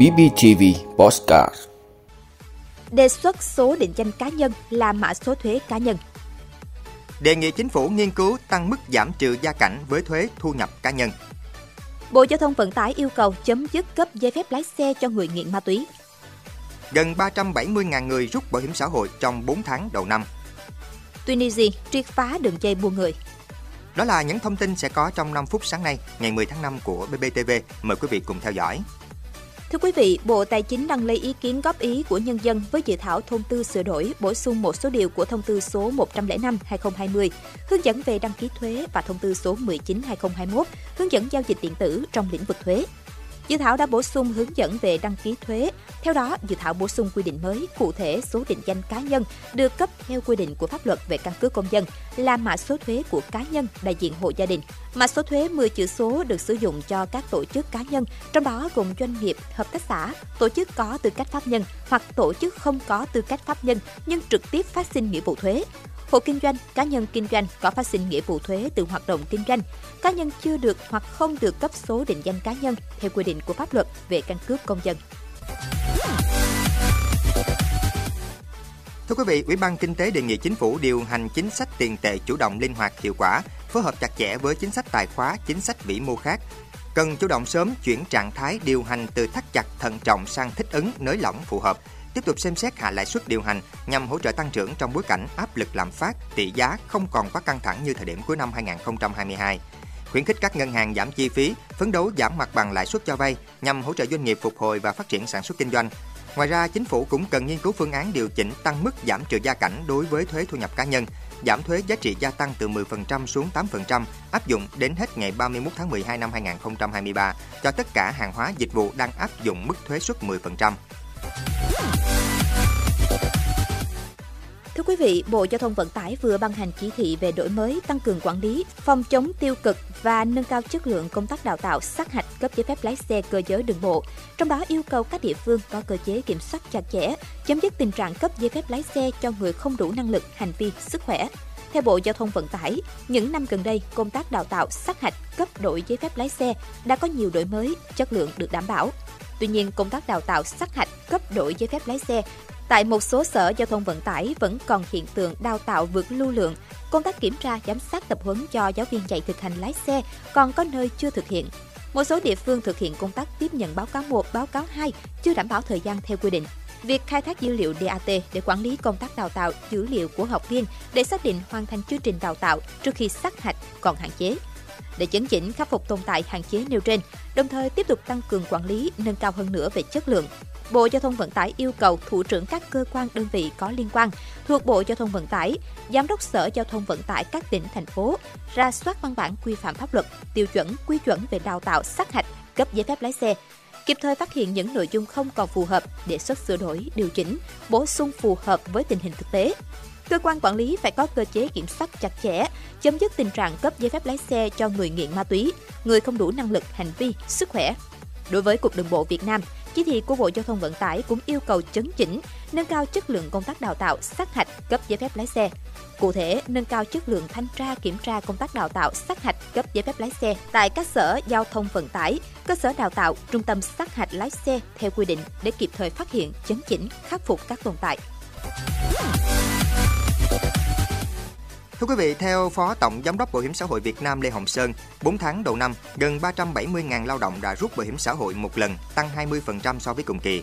BBTV Postcard Đề xuất số định danh cá nhân là mã số thuế cá nhân. Đề nghị chính phủ nghiên cứu tăng mức giảm trừ gia cảnh với thuế thu nhập cá nhân. Bộ Giao thông Vận tải yêu cầu chấm dứt cấp giấy phép lái xe cho người nghiện ma túy. Gần 370.000 người rút bảo hiểm xã hội trong 4 tháng đầu năm. Tunisia triệt phá đường dây buôn người. Đó là những thông tin sẽ có trong 5 phút sáng nay, ngày 10 tháng 5 của BBTV. Mời quý vị cùng theo dõi. Thưa quý vị, Bộ Tài chính đang lấy ý kiến góp ý của nhân dân với dự thảo thông tư sửa đổi, bổ sung một số điều của thông tư số 105/2020, hướng dẫn về đăng ký thuế và thông tư số 19/2021, hướng dẫn giao dịch điện tử trong lĩnh vực thuế. Dự thảo đã bổ sung hướng dẫn về đăng ký thuế. Theo đó, dự thảo bổ sung quy định mới cụ thể số định danh cá nhân được cấp theo quy định của pháp luật về căn cước công dân là mã số thuế của cá nhân đại diện hộ gia đình. Mã số thuế 10 chữ số được sử dụng cho các tổ chức cá nhân, trong đó gồm doanh nghiệp, hợp tác xã, tổ chức có tư cách pháp nhân hoặc tổ chức không có tư cách pháp nhân nhưng trực tiếp phát sinh nghĩa vụ thuế. Hộ kinh doanh, cá nhân kinh doanh có phát sinh nghĩa vụ thuế từ hoạt động kinh doanh. Cá nhân chưa được hoặc không được cấp số định danh cá nhân theo quy định của pháp luật về căn cước công dân. Thưa quý vị, Ủy ban Kinh tế đề nghị chính phủ điều hành chính sách tiền tệ chủ động linh hoạt hiệu quả, phối hợp chặt chẽ với chính sách tài khóa, chính sách vĩ mô khác. Cần chủ động sớm chuyển trạng thái điều hành từ thắt chặt thận trọng sang thích ứng nới lỏng phù hợp, tiếp tục xem xét hạ lãi suất điều hành nhằm hỗ trợ tăng trưởng trong bối cảnh áp lực lạm phát, tỷ giá không còn quá căng thẳng như thời điểm cuối năm 2022 khuyến khích các ngân hàng giảm chi phí, phấn đấu giảm mặt bằng lãi suất cho vay nhằm hỗ trợ doanh nghiệp phục hồi và phát triển sản xuất kinh doanh. Ngoài ra, chính phủ cũng cần nghiên cứu phương án điều chỉnh tăng mức giảm trừ gia cảnh đối với thuế thu nhập cá nhân, giảm thuế giá trị gia tăng từ 10% xuống 8%, áp dụng đến hết ngày 31 tháng 12 năm 2023 cho tất cả hàng hóa dịch vụ đang áp dụng mức thuế suất 10%. Thưa quý vị, Bộ Giao thông Vận tải vừa ban hành chỉ thị về đổi mới, tăng cường quản lý, phòng chống tiêu cực và nâng cao chất lượng công tác đào tạo sát hạch cấp giấy phép lái xe cơ giới đường bộ. Trong đó yêu cầu các địa phương có cơ chế kiểm soát chặt chẽ, chấm dứt tình trạng cấp giấy phép lái xe cho người không đủ năng lực, hành vi, sức khỏe. Theo Bộ Giao thông Vận tải, những năm gần đây, công tác đào tạo sát hạch cấp đổi giấy phép lái xe đã có nhiều đổi mới, chất lượng được đảm bảo. Tuy nhiên, công tác đào tạo sát hạch cấp đổi giấy phép lái xe Tại một số sở giao thông vận tải vẫn còn hiện tượng đào tạo vượt lưu lượng, công tác kiểm tra giám sát tập huấn cho giáo viên dạy thực hành lái xe còn có nơi chưa thực hiện. Một số địa phương thực hiện công tác tiếp nhận báo cáo 1, báo cáo 2 chưa đảm bảo thời gian theo quy định. Việc khai thác dữ liệu DAT để quản lý công tác đào tạo dữ liệu của học viên để xác định hoàn thành chương trình đào tạo trước khi sát hạch còn hạn chế. Để chấn chỉnh khắc phục tồn tại hạn chế nêu trên, đồng thời tiếp tục tăng cường quản lý, nâng cao hơn nữa về chất lượng, Bộ Giao thông Vận tải yêu cầu thủ trưởng các cơ quan đơn vị có liên quan thuộc Bộ Giao thông Vận tải, Giám đốc Sở Giao thông Vận tải các tỉnh, thành phố ra soát văn bản quy phạm pháp luật, tiêu chuẩn, quy chuẩn về đào tạo sát hạch, cấp giấy phép lái xe, kịp thời phát hiện những nội dung không còn phù hợp, đề xuất sửa đổi, điều chỉnh, bổ sung phù hợp với tình hình thực tế. Cơ quan quản lý phải có cơ chế kiểm soát chặt chẽ, chấm dứt tình trạng cấp giấy phép lái xe cho người nghiện ma túy, người không đủ năng lực, hành vi, sức khỏe. Đối với Cục Đường bộ Việt Nam, chỉ thị của Bộ Giao thông Vận tải cũng yêu cầu chấn chỉnh, nâng cao chất lượng công tác đào tạo, sát hạch, cấp giấy phép lái xe. Cụ thể, nâng cao chất lượng thanh tra kiểm tra công tác đào tạo sát hạch cấp giấy phép lái xe tại các sở giao thông vận tải, cơ sở đào tạo, trung tâm sát hạch lái xe theo quy định để kịp thời phát hiện, chấn chỉnh, khắc phục các tồn tại. Thưa quý vị, theo Phó Tổng Giám đốc Bảo hiểm xã hội Việt Nam Lê Hồng Sơn, 4 tháng đầu năm, gần 370.000 lao động đã rút bảo hiểm xã hội một lần, tăng 20% so với cùng kỳ.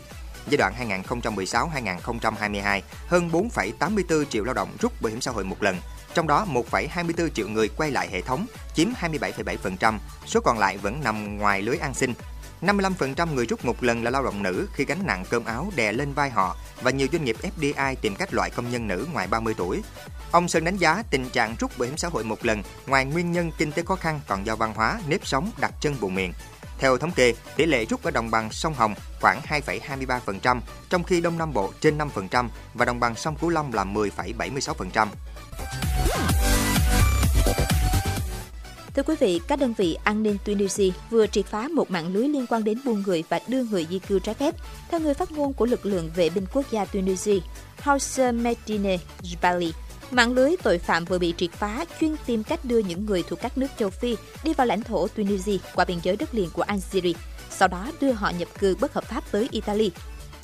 Giai đoạn 2016-2022, hơn 4,84 triệu lao động rút bảo hiểm xã hội một lần, trong đó 1,24 triệu người quay lại hệ thống, chiếm 27,7%, số còn lại vẫn nằm ngoài lưới an sinh. 55% người rút một lần là lao động nữ khi gánh nặng cơm áo đè lên vai họ và nhiều doanh nghiệp FDI tìm cách loại công nhân nữ ngoài 30 tuổi. Ông Sơn đánh giá tình trạng rút bảo hiểm xã hội một lần ngoài nguyên nhân kinh tế khó khăn còn do văn hóa, nếp sống đặt chân vùng miền. Theo thống kê, tỷ lệ rút ở đồng bằng sông Hồng khoảng 2,23%, trong khi Đông Nam Bộ trên 5% và đồng bằng sông Cửu Long là 10,76%. Thưa quý vị, các đơn vị an ninh Tunisia vừa triệt phá một mạng lưới liên quan đến buôn người và đưa người di cư trái phép. Theo người phát ngôn của lực lượng vệ binh quốc gia Tunisia, Hauser Medine Jbali, Mạng lưới tội phạm vừa bị triệt phá chuyên tìm cách đưa những người thuộc các nước châu Phi đi vào lãnh thổ Tunisia qua biên giới đất liền của Algeria. sau đó đưa họ nhập cư bất hợp pháp tới Italy.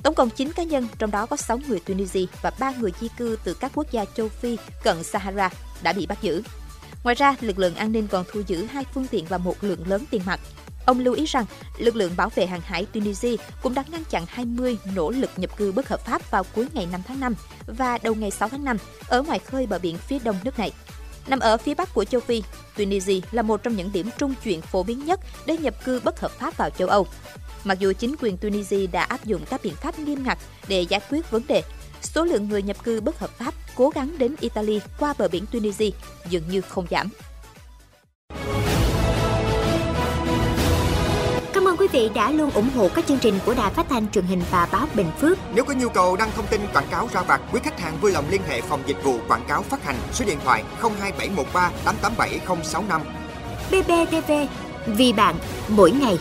Tổng cộng 9 cá nhân, trong đó có 6 người Tunisia và 3 người di cư từ các quốc gia châu Phi cận Sahara đã bị bắt giữ. Ngoài ra, lực lượng an ninh còn thu giữ hai phương tiện và một lượng lớn tiền mặt. Ông lưu ý rằng, lực lượng bảo vệ hàng hải Tunisia cũng đã ngăn chặn 20 nỗ lực nhập cư bất hợp pháp vào cuối ngày 5 tháng 5 và đầu ngày 6 tháng 5 ở ngoài khơi bờ biển phía đông nước này. Nằm ở phía bắc của châu Phi, Tunisia là một trong những điểm trung chuyển phổ biến nhất để nhập cư bất hợp pháp vào châu Âu. Mặc dù chính quyền Tunisia đã áp dụng các biện pháp nghiêm ngặt để giải quyết vấn đề, số lượng người nhập cư bất hợp pháp cố gắng đến Italy qua bờ biển Tunisia dường như không giảm. Cảm ơn quý vị đã luôn ủng hộ các chương trình của Đài Phát thanh truyền hình và báo Bình Phước. Nếu có nhu cầu đăng thông tin quảng cáo ra vặt, quý khách hàng vui lòng liên hệ phòng dịch vụ quảng cáo phát hành số điện thoại 02713 887065. BBTV, vì bạn, mỗi ngày.